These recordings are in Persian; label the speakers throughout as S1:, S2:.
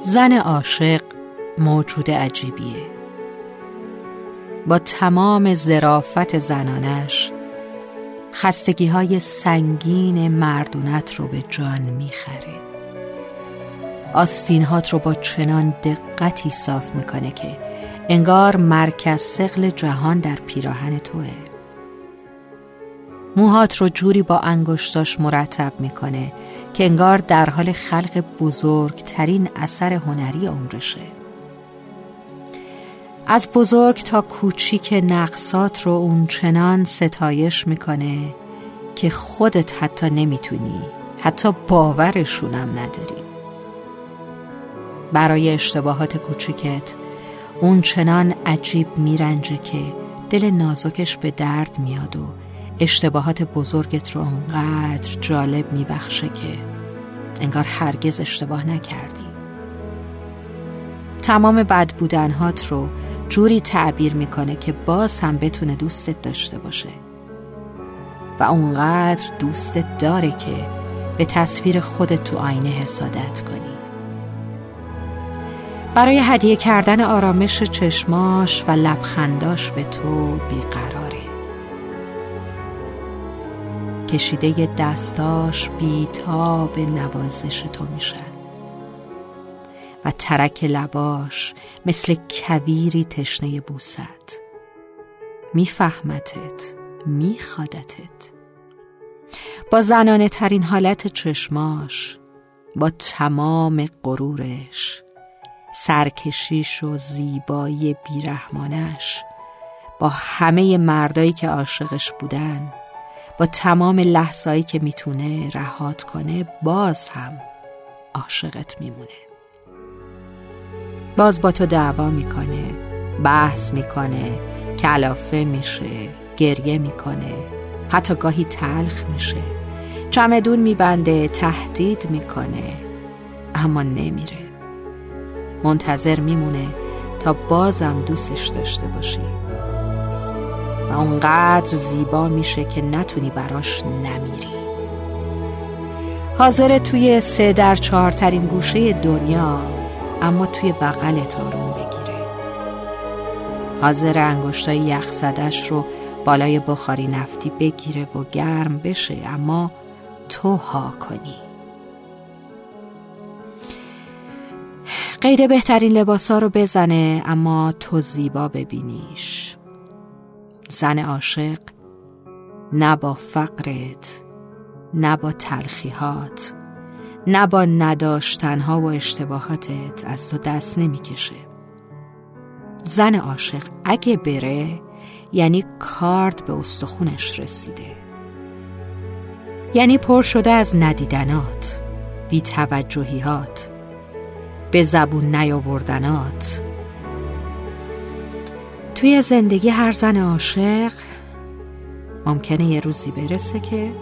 S1: زن عاشق موجود عجیبیه. با تمام زرافت زنانش خستگی های سنگین مردونت رو به جان می‌خره. آستینهات رو با چنان دقتی صاف می‌کنه که انگار مرکز سقل جهان در پیراهن توه. موهات رو جوری با انگشتاش مرتب می‌کنه که انگار در حال خلق بزرگترین اثر هنری عمرشه. از بزرگ تا کوچیک نقصات رو اون چنان ستایش می‌کنه که خودت حتی نمی‌تونی حتی باورشونم نداری. برای اشتباهات کوچیکت اون چنان عجیب میرنجه که دل نازکش به درد میاد و اشتباهات بزرگت رو انقدر جالب میبخشه که انگار هرگز اشتباه نکردی. تمام بد بودنهات رو جوری تعبیر می‌کنه که باز هم بتونه دوستت داشته باشه. و اونقدر دوستت داره که به تصویر خودت تو آینه حسادت کنی. برای هدیه کردن آرامش چشماش و لبخنداش به تو بیقراره. کشیده دستاش بیتاب نوازش تو میشن و ترک لباش مثل کویری تشنه بوست. میفهمتت میخوادتت. با زنانه ترین حالت چشماش با تمام غرورش سرکشیش و زیبایی بیرحمانش با همه مردایی که عاشقش بودن با تمام لحظایی که می‌تونه رهات کنه باز هم عاشقت میمونه. باز با تو دعوا می‌کنه بحث می‌کنه کلافه میشه گریه می‌کنه حتی گاهی تلخ میشه. چمدون میبنده تهدید می‌کنه اما نمیره. منتظر میمونه تا بازم دوستش داشته باشی. و اونقدر زیبا میشه که نتونی براش نمیری. حاضر توی سه در چهارترین گوشه دنیا اما توی بغلت آروم بگیره. حاضر انگشتای یخ زدش رو بالای بخاری نفتی بگیره و گرم بشه اما تو ها کنی. قید بهترین لباسا رو بزنه اما تو زیبا ببینیش. زن عاشق نه با فقرت نه با تلخیهات نه با نداشتنها و اشتباهاتت از تو دست نمی‌کشه. زن عاشق اگه بره یعنی کارد به استخونش رسیده. یعنی پر شده از ندیدنات بی توجهیات به زبون نیاوردنات توی زندگی هر زن عاشق ممکنه یه روزی برسه که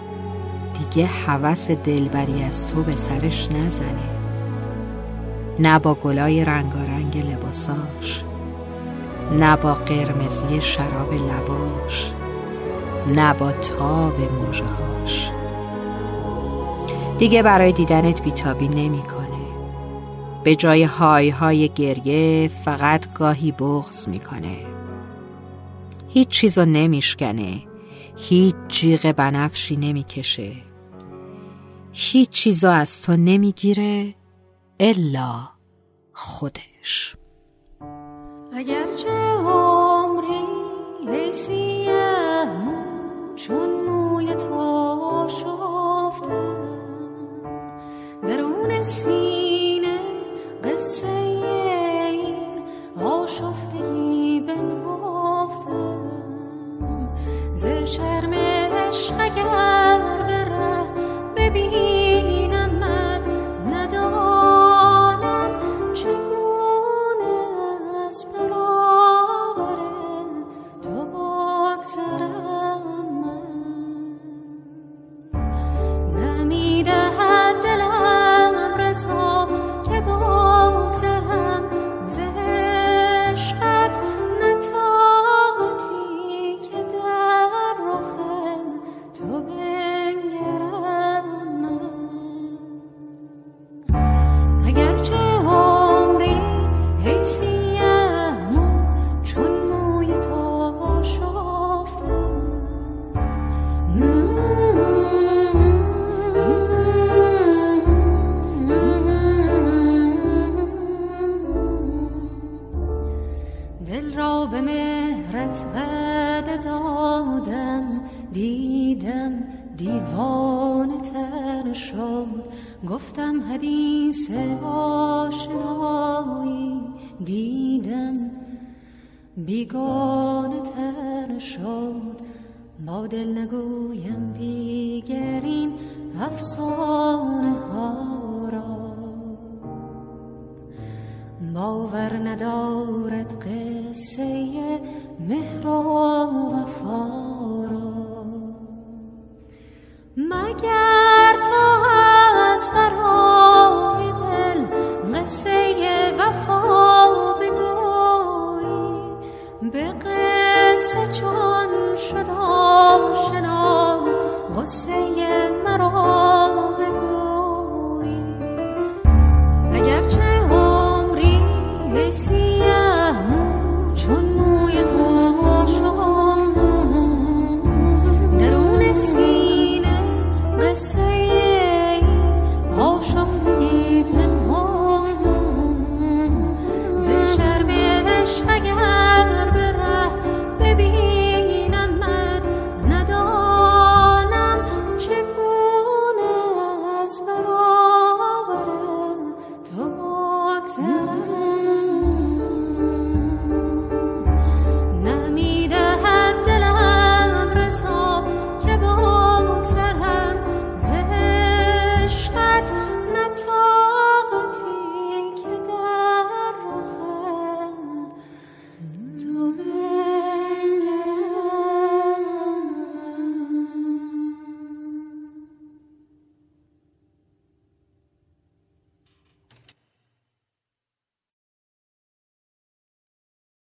S1: دیگه حوس دلبری از تو به سرش نزنه. نه با گلای رنگارنگ لباساش نه با قرمزی شراب لباش نه با تاب موجهاش دیگه برای دیدنت بیتابی نمی‌کنه. به جای های های گریه فقط گاهی بغز می‌کنه. هیچ چیزو نمیشکنه. هیچ جیغ بنفشی نمی‌کشه. هیچ چیزا از تو نمی‌گیره الا خودش.
S2: اگرچه عمری حیثی چون موی تو شفته درون سینه
S1: قصه lasciarmi دل را به مهرت وعده دادم. دیدم دیوانه تر شد. گفتم حدیث آشنایی. دیدم بیگانه تر شد. با دل نگویم دیگرین افسانه ها باور ندارد قصه مهر و وفا را مگر تو از برای دل قصه